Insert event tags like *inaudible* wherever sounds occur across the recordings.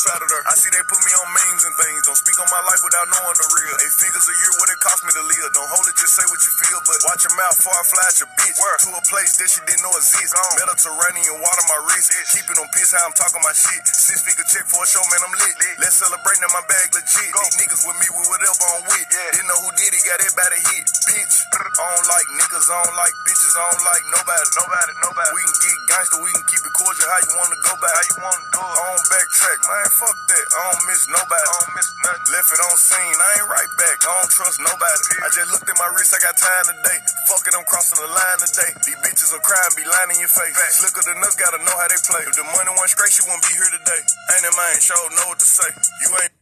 up out of there. I see they put me on memes and things. Don't speak on my life without knowing the real. Eight figures a year, what it cost me to live. Don't hold it, just say what you feel. But watch your mouth before I flash a bitch. Where? To a place that she didn't know exists. Gone. Mediterranean water my wrist. Keep it on piss how I'm talking my shit. Six figure check for a show, man, I'm lit. lit. Let's celebrate in my bag legit. Go. These niggas with me with whatever I'm with. Yeah. Didn't know who did it, got it by the hit. Bitch. I don't like niggas, I don't like bitches, I don't like nobody. Nobody, nobody. We can get gangster, we can keep it cordial. How you wanna go back? How you wanna do it? I don't backtrack, man. Fuck that. I don't miss nobody. I don't miss nothing. Left it on scene. I ain't right back. I don't trust nobody. I just looked at my wrist. I got time today. Fuck it, I'm crossing the line today. These bitches will cry and be lying in your face. Slicker than us, gotta know how they play. If the money went straight, she wouldn't be here today. Ain't that man? Sure know what to say. You ain't.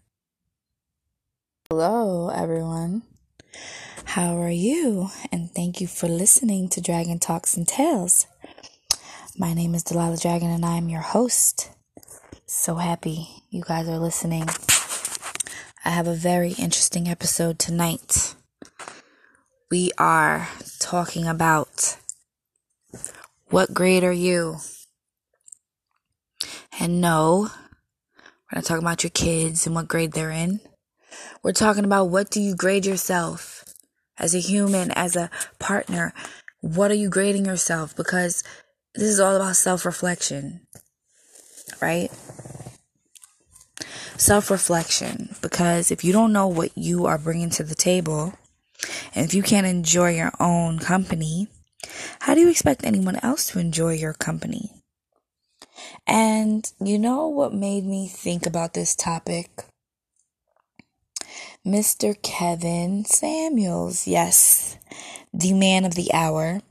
Hello, everyone. How are you? And thank you for listening to Dragon Talks and Tales. My name is Delilah Dragon, and I am your host. So happy you guys are listening. I have a very interesting episode tonight. We are talking about what grade are you? And no, we're not talking about your kids and what grade they're in. We're talking about what do you grade yourself as a human, as a partner? What are you grading yourself? Because this is all about self reflection, right? Self reflection. Because if you don't know what you are bringing to the table, and if you can't enjoy your own company, how do you expect anyone else to enjoy your company? And you know what made me think about this topic? Mr. Kevin Samuels. Yes, the man of the hour.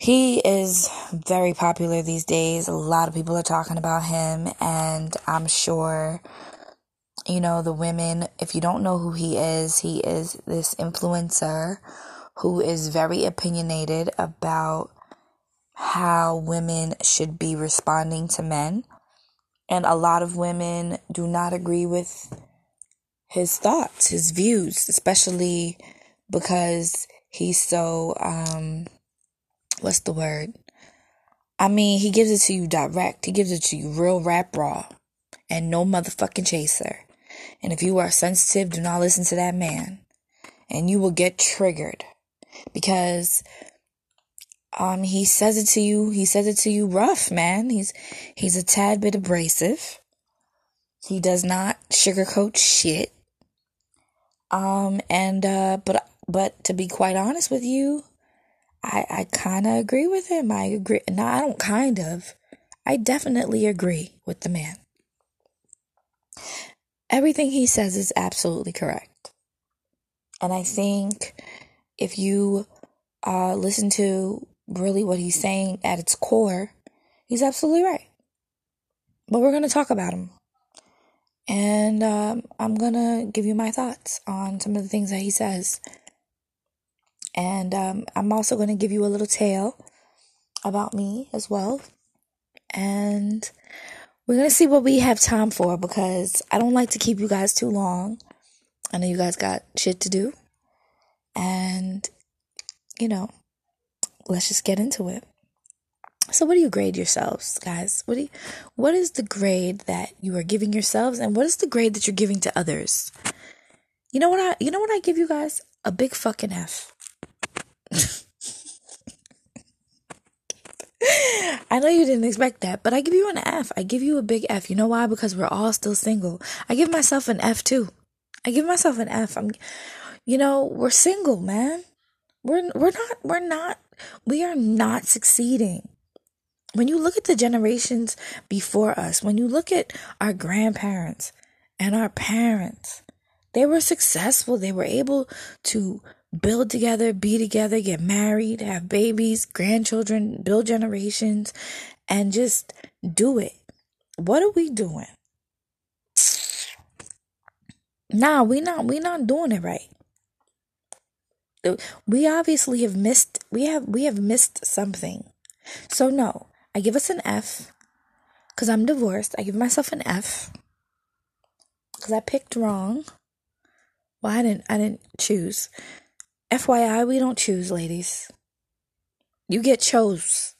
He is very popular these days. A lot of people are talking about him, and I'm sure, you know, the women, if you don't know who he is, he is this influencer who is very opinionated about how women should be responding to men. And a lot of women do not agree with his thoughts, his views, especially because he's so um what's the word? I mean, he gives it to you direct. He gives it to you real rap raw and no motherfucking chaser. And if you are sensitive, do not listen to that man. And you will get triggered because um he says it to you, he says it to you rough, man. He's he's a tad bit abrasive. He does not sugarcoat shit. Um, and, uh, but, but to be quite honest with you, I, I kind of agree with him. I agree. No, I don't kind of. I definitely agree with the man. Everything he says is absolutely correct. And I think if you uh, listen to really what he's saying at its core, he's absolutely right. But we're going to talk about him. And um, I'm going to give you my thoughts on some of the things that he says. And um, I'm also going to give you a little tale about me as well. And we're going to see what we have time for because I don't like to keep you guys too long. I know you guys got shit to do. And, you know, let's just get into it. So what do you grade yourselves, guys? What do you, what is the grade that you are giving yourselves and what is the grade that you're giving to others? You know what I you know what I give you guys? A big fucking F. I know you didn't expect that, but I give you an F. I give you a big F. You know why? Because we're all still single. I give myself an F too. I give myself an F. I'm you know, we're single, man. We're we're not we're not we are not succeeding when you look at the generations before us, when you look at our grandparents and our parents, they were successful. They were able to build together, be together, get married, have babies, grandchildren, build generations, and just do it. What are we doing? Nah, we not we not doing it right. We obviously have missed we have we have missed something. So no, I give us an F because I'm divorced. I give myself an F because I picked wrong. Well, I didn't. I didn't choose. FYI, we don't choose, ladies. You get chose.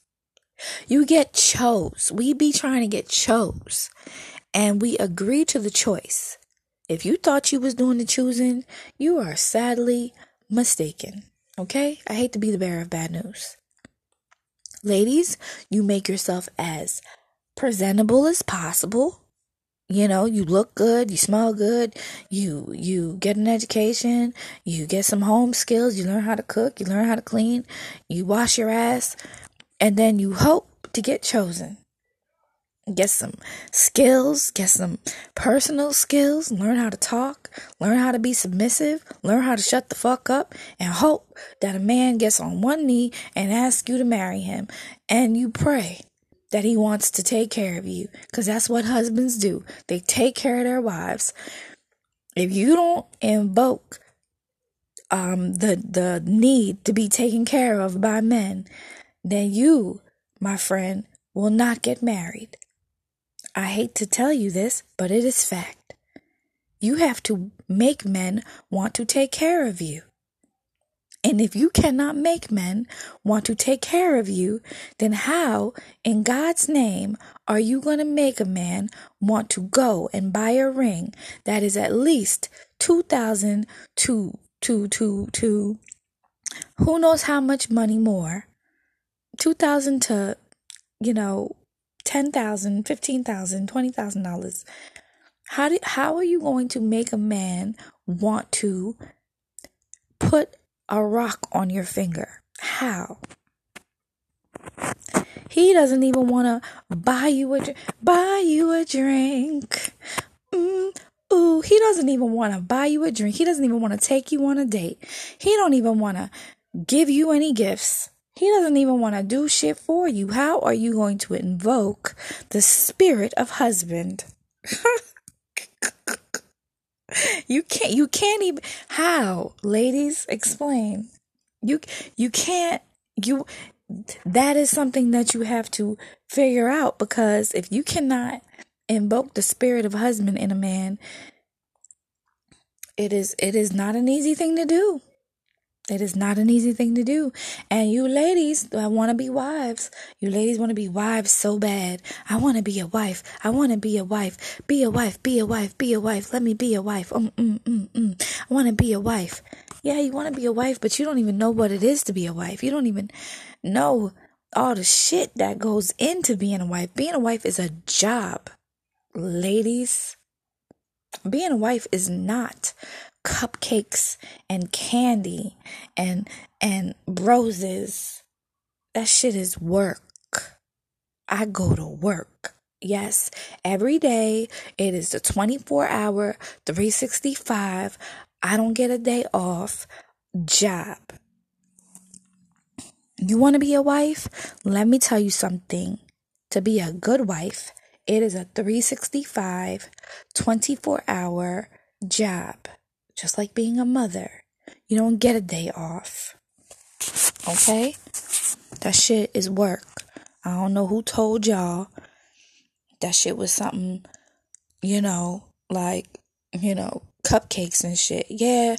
You get chose. We be trying to get chose. and we agree to the choice. If you thought you was doing the choosing, you are sadly mistaken. Okay? I hate to be the bearer of bad news. Ladies, you make yourself as presentable as possible. You know, you look good, you smell good, you you get an education, you get some home skills, you learn how to cook, you learn how to clean, you wash your ass, and then you hope to get chosen get some skills, get some personal skills, learn how to talk, learn how to be submissive, learn how to shut the fuck up, and hope that a man gets on one knee and asks you to marry him. And you pray that he wants to take care of you because that's what husbands do. They take care of their wives. If you don't invoke um, the the need to be taken care of by men, then you, my friend, will not get married. I hate to tell you this, but it is fact. You have to make men want to take care of you. And if you cannot make men want to take care of you, then how, in God's name, are you going to make a man want to go and buy a ring that is at least 2000 to, to, to, to, who knows how much money more? 2000 to, you know, ten thousand, fifteen thousand, twenty thousand dollars. How do, how are you going to make a man want to put a rock on your finger? How? He doesn't even want to buy you a buy you a drink. Mm, ooh, he doesn't even want to buy you a drink. He doesn't even want to take you on a date. He don't even want to give you any gifts. He doesn't even want to do shit for you. How are you going to invoke the spirit of husband? *laughs* you can't you can't even how? Ladies explain. You you can't you that is something that you have to figure out because if you cannot invoke the spirit of husband in a man it is it is not an easy thing to do it is not an easy thing to do. And you ladies I want to be wives. You ladies want to be wives so bad. I want to be a wife. I want to be a wife. Be a wife. Be a wife. Be a wife. Let me be a wife. Mm, mm, mm, mm. I want to be a wife. Yeah, you want to be a wife, but you don't even know what it is to be a wife. You don't even know all the shit that goes into being a wife. Being a wife is a job. Ladies, being a wife is not cupcakes and candy and and roses. That shit is work. I go to work. Yes, every day it is the 24 hour, 365. I don't get a day off job. You want to be a wife? Let me tell you something. To be a good wife, it is a 365, 24 hour job just like being a mother. You don't get a day off. Okay? That shit is work. I don't know who told y'all that shit was something, you know, like, you know, cupcakes and shit. Yeah,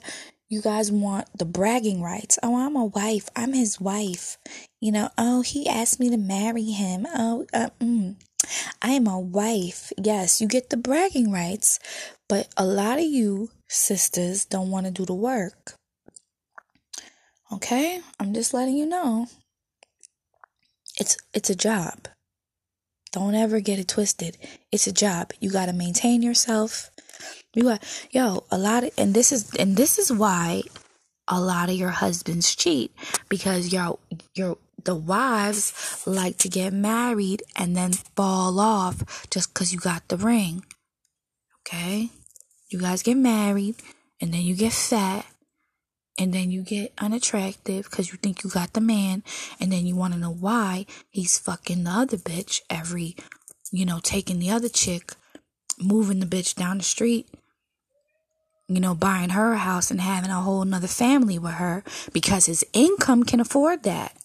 you guys want the bragging rights. Oh, I'm a wife. I'm his wife. You know, oh, he asked me to marry him. Oh, uh, mm. I am a wife. Yes, you get the bragging rights, but a lot of you sisters don't want to do the work. Okay? I'm just letting you know. It's it's a job. Don't ever get it twisted. It's a job. You got to maintain yourself. You got yo, a lot of and this is and this is why a lot of your husbands cheat because your your the wives like to get married and then fall off just cuz you got the ring. Okay? You guys get married, and then you get fat, and then you get unattractive because you think you got the man, and then you want to know why he's fucking the other bitch every, you know, taking the other chick, moving the bitch down the street, you know, buying her a house and having a whole nother family with her because his income can afford that.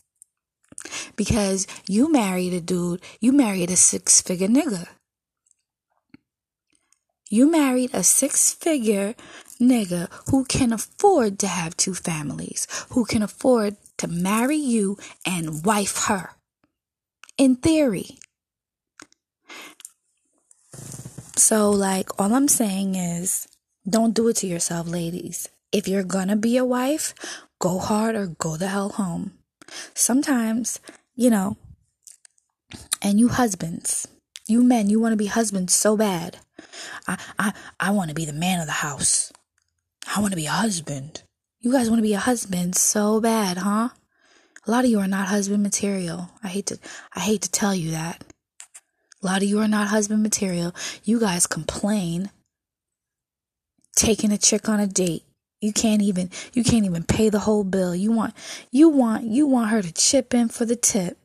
Because you married a dude, you married a six figure nigga. You married a six figure nigga who can afford to have two families, who can afford to marry you and wife her. In theory. So, like, all I'm saying is don't do it to yourself, ladies. If you're gonna be a wife, go hard or go the hell home. Sometimes, you know, and you husbands, you men, you want to be husbands so bad. I I I want to be the man of the house. I want to be a husband. You guys want to be a husband so bad, huh? A lot of you are not husband material. I hate to I hate to tell you that. A lot of you are not husband material. You guys complain taking a chick on a date. You can't even you can't even pay the whole bill. You want you want you want her to chip in for the tip.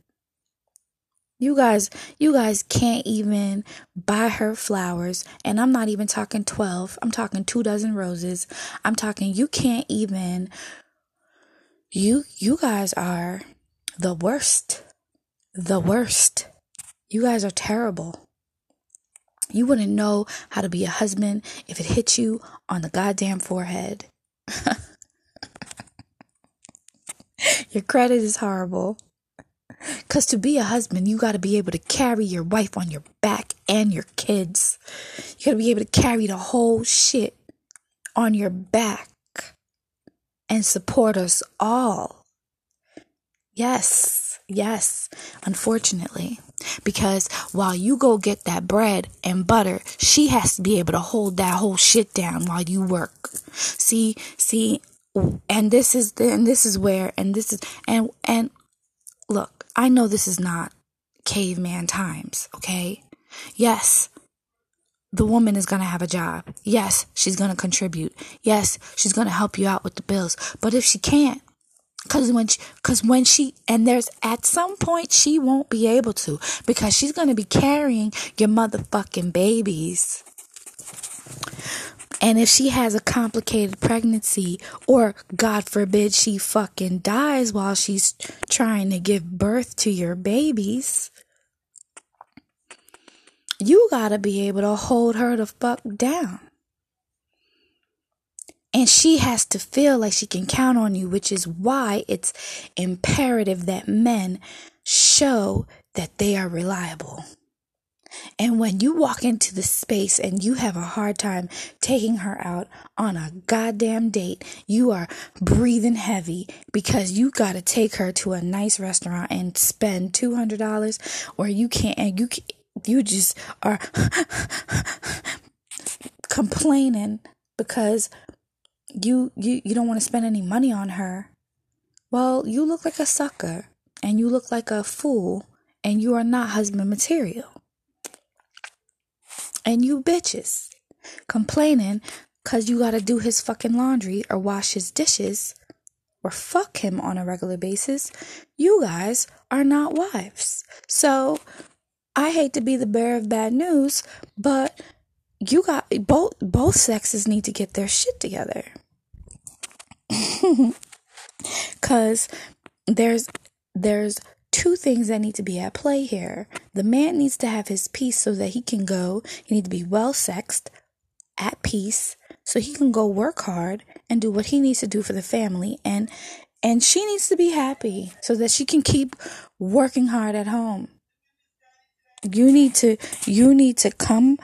You guys you guys can't even buy her flowers and I'm not even talking 12. I'm talking 2 dozen roses. I'm talking you can't even you you guys are the worst. The worst. You guys are terrible. You wouldn't know how to be a husband if it hit you on the goddamn forehead. *laughs* your credit is horrible. Because to be a husband, you got to be able to carry your wife on your back and your kids. You got to be able to carry the whole shit on your back and support us all. Yes, yes, unfortunately. Because while you go get that bread and butter, she has to be able to hold that whole shit down while you work. See, see, and this is the, and this is where, and this is, and, and look, I know this is not caveman times, okay? Yes, the woman is going to have a job. Yes, she's going to contribute. Yes, she's going to help you out with the bills. But if she can't, Cause when, she, cause when she, and there's at some point she won't be able to because she's gonna be carrying your motherfucking babies. And if she has a complicated pregnancy, or God forbid she fucking dies while she's trying to give birth to your babies, you gotta be able to hold her the fuck down. And she has to feel like she can count on you, which is why it's imperative that men show that they are reliable. And when you walk into the space and you have a hard time taking her out on a goddamn date, you are breathing heavy because you got to take her to a nice restaurant and spend $200 or you can't and you you just are *laughs* complaining because you you you don't want to spend any money on her. Well you look like a sucker and you look like a fool and you are not husband material and you bitches complaining cuz you got to do his fucking laundry or wash his dishes or fuck him on a regular basis. You guys are not wives. So i hate to be the bearer of bad news but you got both both sexes need to get their shit together. *laughs* Cause there's there's two things that need to be at play here. The man needs to have his peace so that he can go, he needs to be well sexed, at peace, so he can go work hard and do what he needs to do for the family and and she needs to be happy so that she can keep working hard at home. You need to you need to come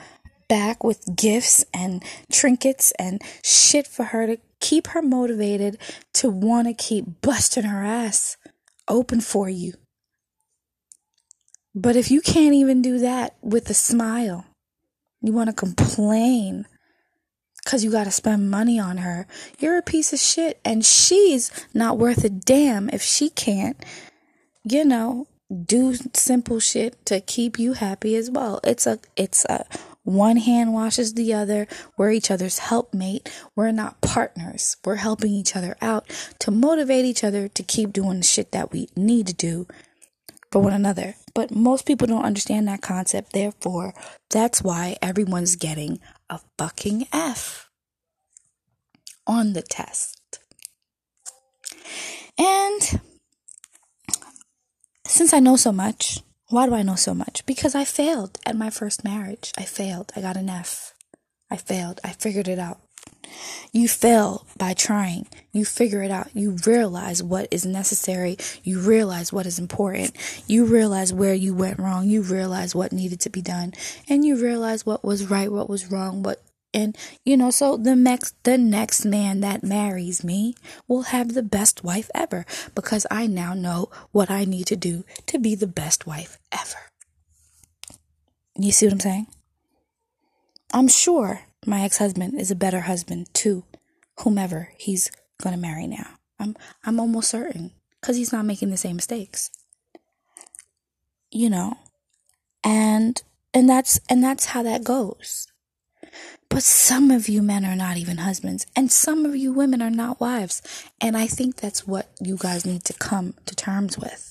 back with gifts and trinkets and shit for her to keep her motivated to want to keep busting her ass open for you. But if you can't even do that with a smile, you want to complain because you got to spend money on her, you're a piece of shit. And she's not worth a damn if she can't, you know, do simple shit to keep you happy as well. It's a, it's a one hand washes the other. We're each other's helpmate. We're not partners. We're helping each other out to motivate each other to keep doing the shit that we need to do for one another. But most people don't understand that concept. Therefore, that's why everyone's getting a fucking F on the test. And since I know so much, why do I know so much? Because I failed at my first marriage. I failed. I got an F. I failed. I figured it out. You fail by trying. You figure it out. You realize what is necessary. You realize what is important. You realize where you went wrong. You realize what needed to be done. And you realize what was right, what was wrong, what and you know so the next the next man that marries me will have the best wife ever because i now know what i need to do to be the best wife ever you see what i'm saying i'm sure my ex-husband is a better husband to whomever he's going to marry now i'm i'm almost certain cuz he's not making the same mistakes you know and and that's and that's how that goes but some of you men are not even husbands, and some of you women are not wives. And I think that's what you guys need to come to terms with.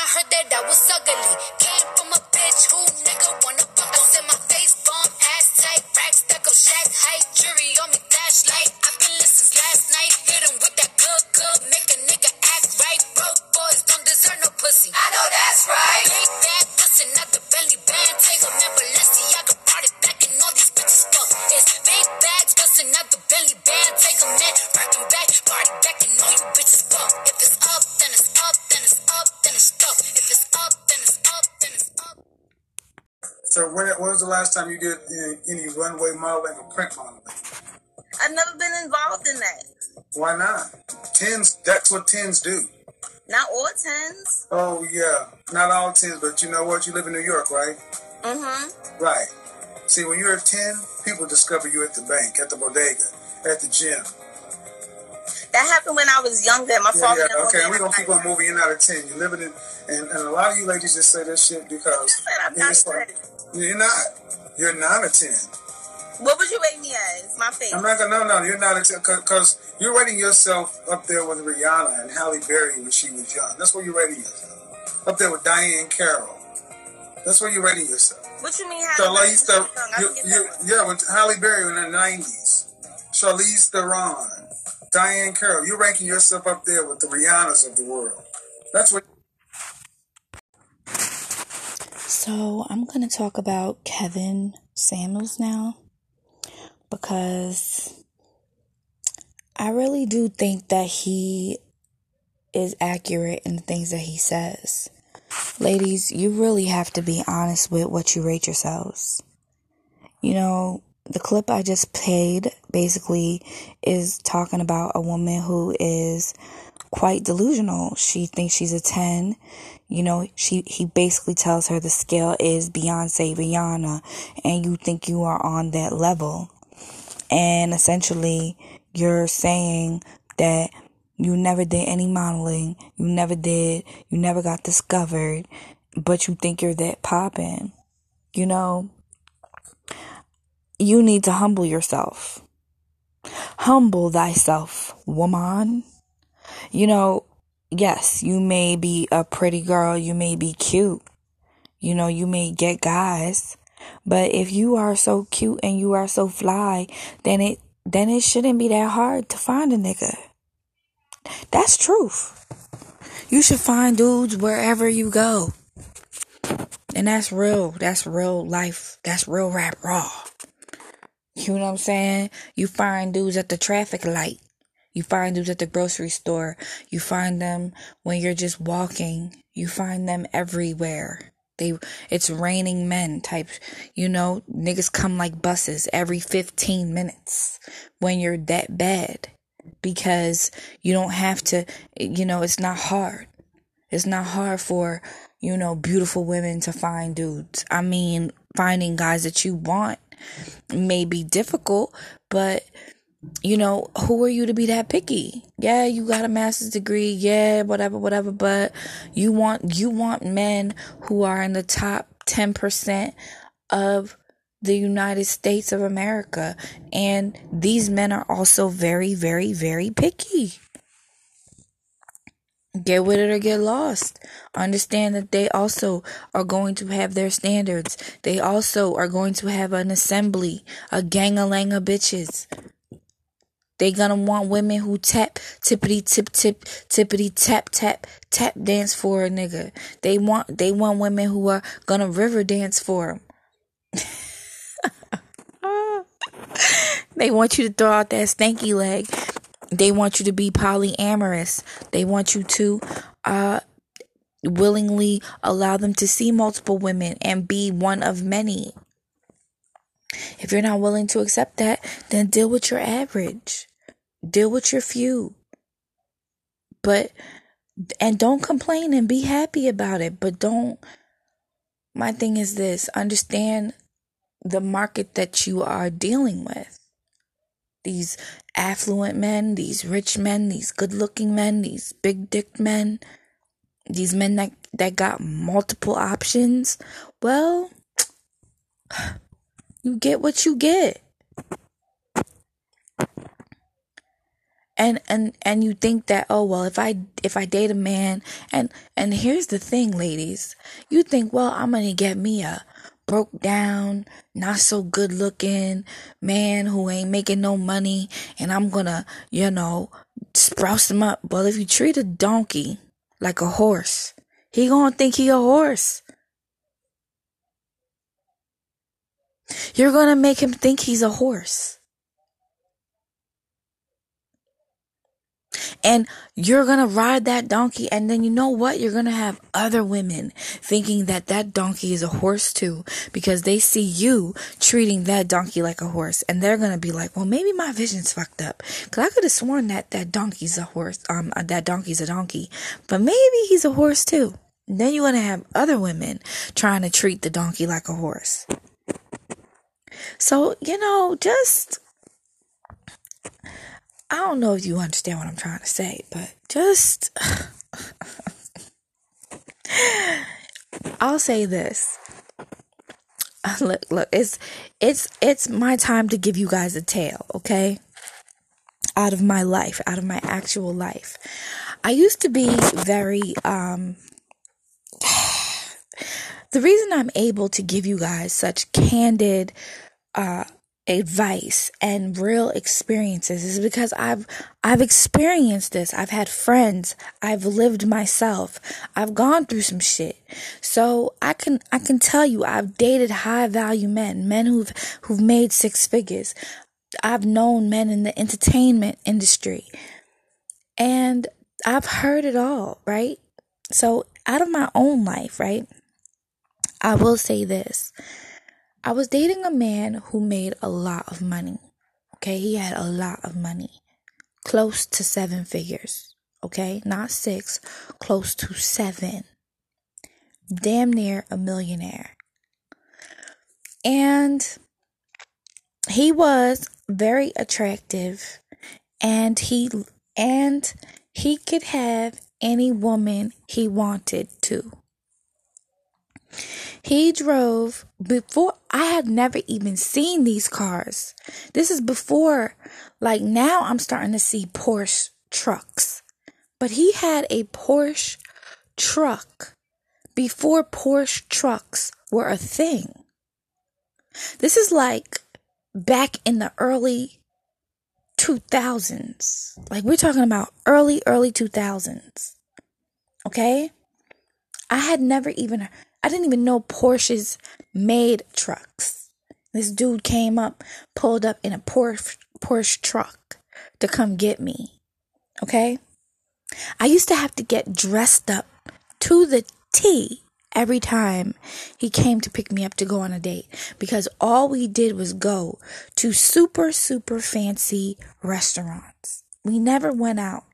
I heard that I was ugly. Came from a bitch who nigga wanna fuck. I said my face bomb, ass tight, rack stack of shack height, jury on me flashlight. I've been listening last night, hit him with that good, good, make a nigga act right. Broke boys don't deserve no pussy. I know that's right. Big bag, bustin' out the belly band. Take a man, Balenciaga, party back and all these bitches fuck. It's big bags, bustin' out the belly band. Take a man, rockin' back, party back and all you bitches fuck. If it's up, then it's up, then it's up, then it's stuck. If it's up, then it's up, then it's up. So when, when was the last time you did any, any runway modeling or print modeling? I've never been involved in that. Why not? Tens, that's what tens do. Not all tens. Oh yeah, not all tens, but you know what? You live in New York, right? Mm-hmm. Right. See, when you're a ten, people discover you at the bank, at the bodega, at the gym. That happened when I was younger. My yeah, father. Yeah, okay, we're gonna keep on moving. You're not a ten. You're living in, and, and a lot of you ladies just say this shit because *laughs* I'm not like, you're not. You're not a ten. What would you rate me as? My favorite. I'm not gonna. No, no, you're not because you're rating yourself up there with Rihanna and Halle Berry when she was young. That's what you're rating yourself. Up there with Diahann Carroll. That's what you're rating yourself. What you mean? Halle Charlize Theron. Yeah, with Halle Berry in the '90s. Charlize Theron, Diahann Carroll. You're ranking yourself up there with the Rihannas of the world. That's what. So I'm gonna talk about Kevin Samuels now because I really do think that he is accurate in the things that he says. Ladies, you really have to be honest with what you rate yourselves. You know, the clip I just played basically is talking about a woman who is quite delusional. She thinks she's a 10. You know, she he basically tells her the scale is Beyonce, Rihanna, and you think you are on that level. And essentially, you're saying that you never did any modeling, you never did, you never got discovered, but you think you're that poppin'. You know, you need to humble yourself. Humble thyself, woman. You know, yes, you may be a pretty girl, you may be cute. You know, you may get guys, but if you are so cute and you are so fly, then it then it shouldn't be that hard to find a nigga. That's truth. You should find dudes wherever you go. And that's real. That's real life. That's real rap raw. You know what I'm saying? You find dudes at the traffic light. You find dudes at the grocery store. You find them when you're just walking. You find them everywhere. They, it's raining men type, you know, niggas come like buses every 15 minutes when you're that bad because you don't have to, you know, it's not hard. It's not hard for, you know, beautiful women to find dudes. I mean, finding guys that you want may be difficult, but you know, who are you to be that picky? Yeah, you got a master's degree, yeah, whatever, whatever, but you want you want men who are in the top 10% of the United States of America. And these men are also very, very, very picky. Get with it or get lost. Understand that they also are going to have their standards. They also are going to have an assembly, a gang of bitches They gonna want women who tap, tippity tip tip, tippity tap tap, tap dance for a nigga. They want they want women who are gonna river dance for them. *laughs* they want you to throw out that stanky leg. They want you to be polyamorous. They want you to uh willingly allow them to see multiple women and be one of many. If you're not willing to accept that, then deal with your average. Deal with your few. But, and don't complain and be happy about it. But don't, my thing is this understand the market that you are dealing with. These affluent men, these rich men, these good looking men, these big dick men, these men that, that got multiple options. Well, *sighs* you get what you get. And and and you think that oh well if I if I date a man and and here's the thing ladies you think well I'm to get me a broke down not so good looking man who ain't making no money and I'm to you know sprouse him up But if you treat a donkey like a horse he to think he a horse You're to make him think he's a horse. And you're going to ride that donkey. And then you know what? You're going to have other women thinking that that donkey is a horse too, because they see you treating that donkey like a horse. And they're going to be like, well, maybe my vision's fucked up. Cause I could have sworn that that donkey's a horse. Um, that donkey's a donkey, but maybe he's a horse too. And then you're going to have other women trying to treat the donkey like a horse. So, you know, just I don't know if you understand what I'm trying to say, but just I'll say this. *laughs* Look, look, it's it's it's my time to give you guys a tale, okay? Out of my life, out of my actual life. I used to be very um *sighs* the reason I'm able to give you guys such candid uh, advice and real experiences is because I've I've experienced this. I've had friends. I've lived myself. I've gone through some shit. So I can I can tell you I've dated high value men, men who've who've made six figures. I've known men in the entertainment industry. And I've heard it all, right? So out of my own life, right? I will say this. I was dating a man who made a lot of money. Okay, he had a lot of money. Close to seven figures. Okay, not six, close to seven. Damn near a millionaire. And he was very attractive and he and he could have any woman he wanted to. He drove before I had never even seen these cars. This is before, like now I'm starting to see Porsche trucks. But he had a Porsche truck before Porsche trucks were a thing. This is like back in the early 2000s. Like we're talking about early, early 2000s. Okay? I had never even I didn't even know Porsches made trucks. This dude came up, pulled up in a Porsche, Porsche truck to come get me. Okay? I used to have to get dressed up to the T every time he came to pick me up to go on a date because all we did was go to super, super fancy restaurants. We never went out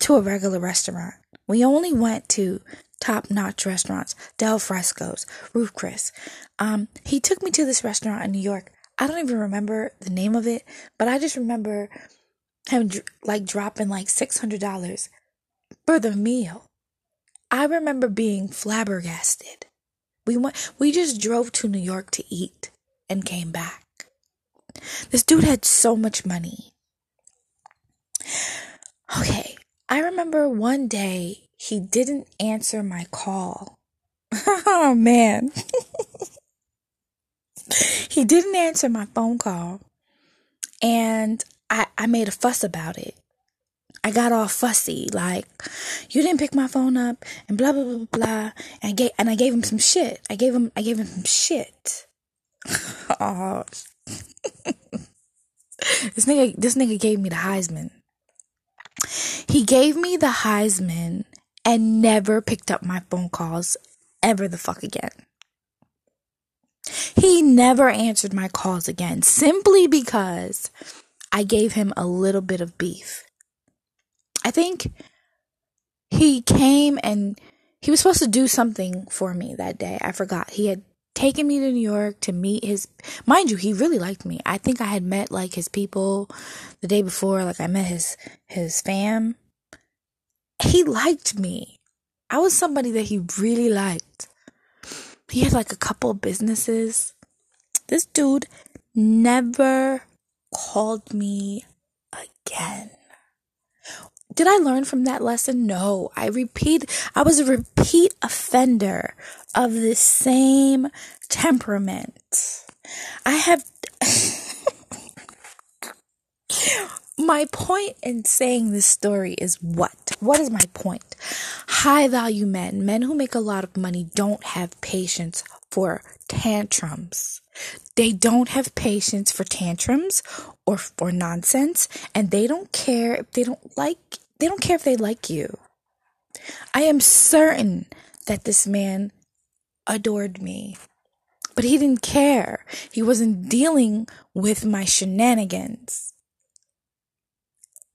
to a regular restaurant. We only went to top notch restaurants, Del Fresco's, Ruth Chris. Um, he took me to this restaurant in New York. I don't even remember the name of it, but I just remember him like dropping like $600 for the meal. I remember being flabbergasted. We went, we just drove to New York to eat and came back. This dude had so much money. Okay, I remember one day he didn't answer my call. *laughs* oh man. *laughs* he didn't answer my phone call. And I, I made a fuss about it. I got all fussy, like you didn't pick my phone up, and blah blah blah blah. And I gave and I gave him some shit. I gave him I gave him some shit. *laughs* oh, this nigga this nigga gave me the Heisman. He gave me the Heisman and never picked up my phone calls ever the fuck again. He never answered my calls again simply because I gave him a little bit of beef. I think he came and he was supposed to do something for me that day. I forgot. He had taken me to New York to meet his mind you, he really liked me. I think I had met like his people the day before, like I met his his fam. He liked me. I was somebody that he really liked. He had like a couple businesses. This dude never called me again. Did I learn from that lesson? No. I repeat, I was a repeat offender of the same temperament. I have. *laughs* my point in saying this story is what? What is my point? High value men, men who make a lot of money, don't have patience for tantrums. They don't have patience for tantrums or for nonsense, and they don't care if they don't like they don't care if they like you. I am certain that this man adored me. But he didn't care. He wasn't dealing with my shenanigans.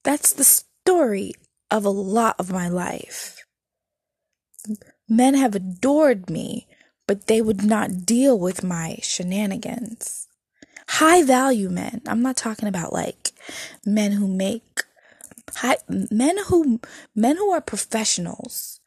That's the story of a lot of my life. Men have adored me, but they would not deal with my shenanigans. High value men. I'm not talking about like men who make high men who men who are professionals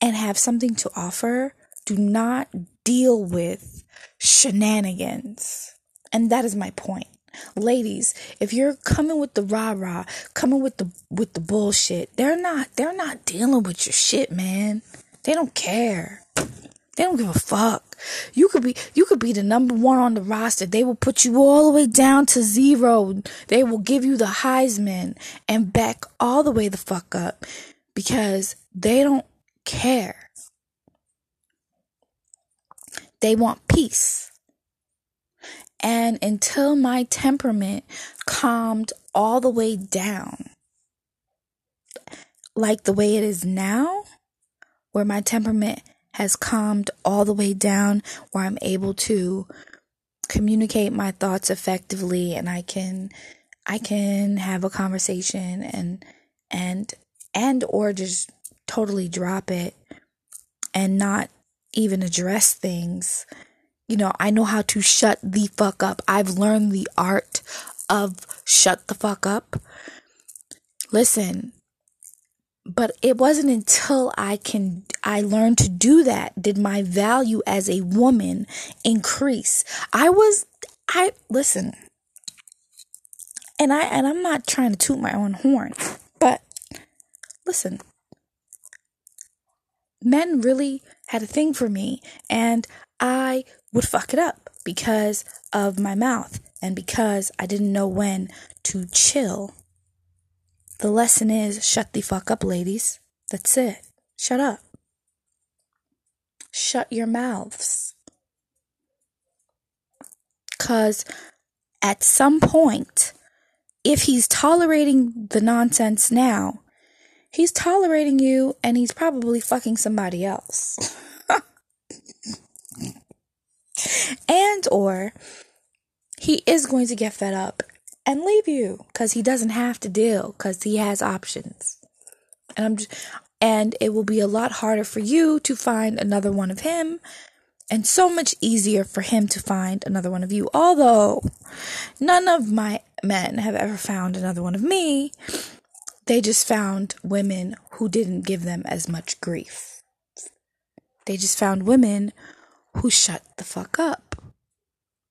and have something to offer do not deal with shenanigans. And that is my point. Ladies, if you're coming with the rah-rah, coming with the with the bullshit, they're not they're not dealing with your shit, man. They don't care. They don't give a fuck. You could be you could be the number one on the roster. They will put you all the way down to zero. They will give you the Heisman and back all the way the fuck up because they don't care. They want peace. And until my temperament calmed all the way down, like the way it is now, where my temperament has calmed all the way down where I'm able to communicate my thoughts effectively and I can I can have a conversation and and and or just totally drop it and not even address things. You know, I know how to shut the fuck up. I've learned the art of shut the fuck up. Listen, but it wasn't until I can I learned to do that did my value as a woman increase. I was I listen. And I and I'm not trying to toot my own horn, but listen. Men really had a thing for me and I would fuck it up because of my mouth and because I didn't know when to chill the lesson is shut the fuck up, ladies. That's it. Shut up. Shut your mouths. Because at some point, if he's tolerating the nonsense now, he's tolerating you and he's probably fucking somebody else. *laughs* and or he is going to get fed up and leave you because he doesn't have to deal because he has options. And I'm just, and it will be a lot harder for you to find another one of him and so much easier for him to find another one of you. Although none of my men have ever found another one of me, they just found women who didn't give them as much grief. They just found women who shut the fuck up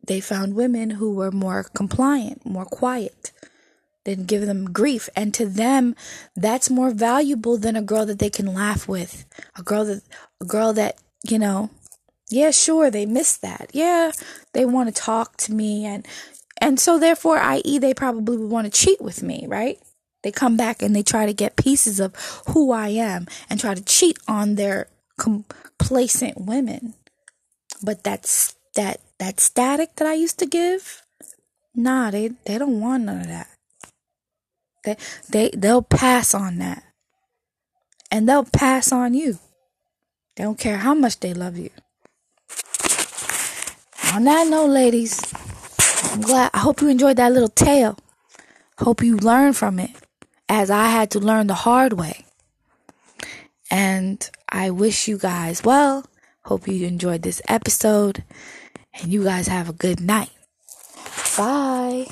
they found women who were more compliant, more quiet, didn't give them grief. And to them, that's more valuable than a girl that they can laugh with. A girl that, a girl that, you know, yeah, sure, they miss that. Yeah, they want to talk to me and, And so, therefore, i.e., they probably would want to cheat with me, right? They come back and they try to get pieces of who I am and try to cheat on their complacent women. But that's that that static that I used to give, nah, they they don't want none of that. They they they'll pass on that. And they'll pass on you. They don't care how much they love you. On that note, ladies, I'm glad I hope you enjoyed that little tale. Hope you learned from it as I had to learn the hard way. And I wish you guys well. Hope you enjoyed this episode and you guys have a good night. Bye.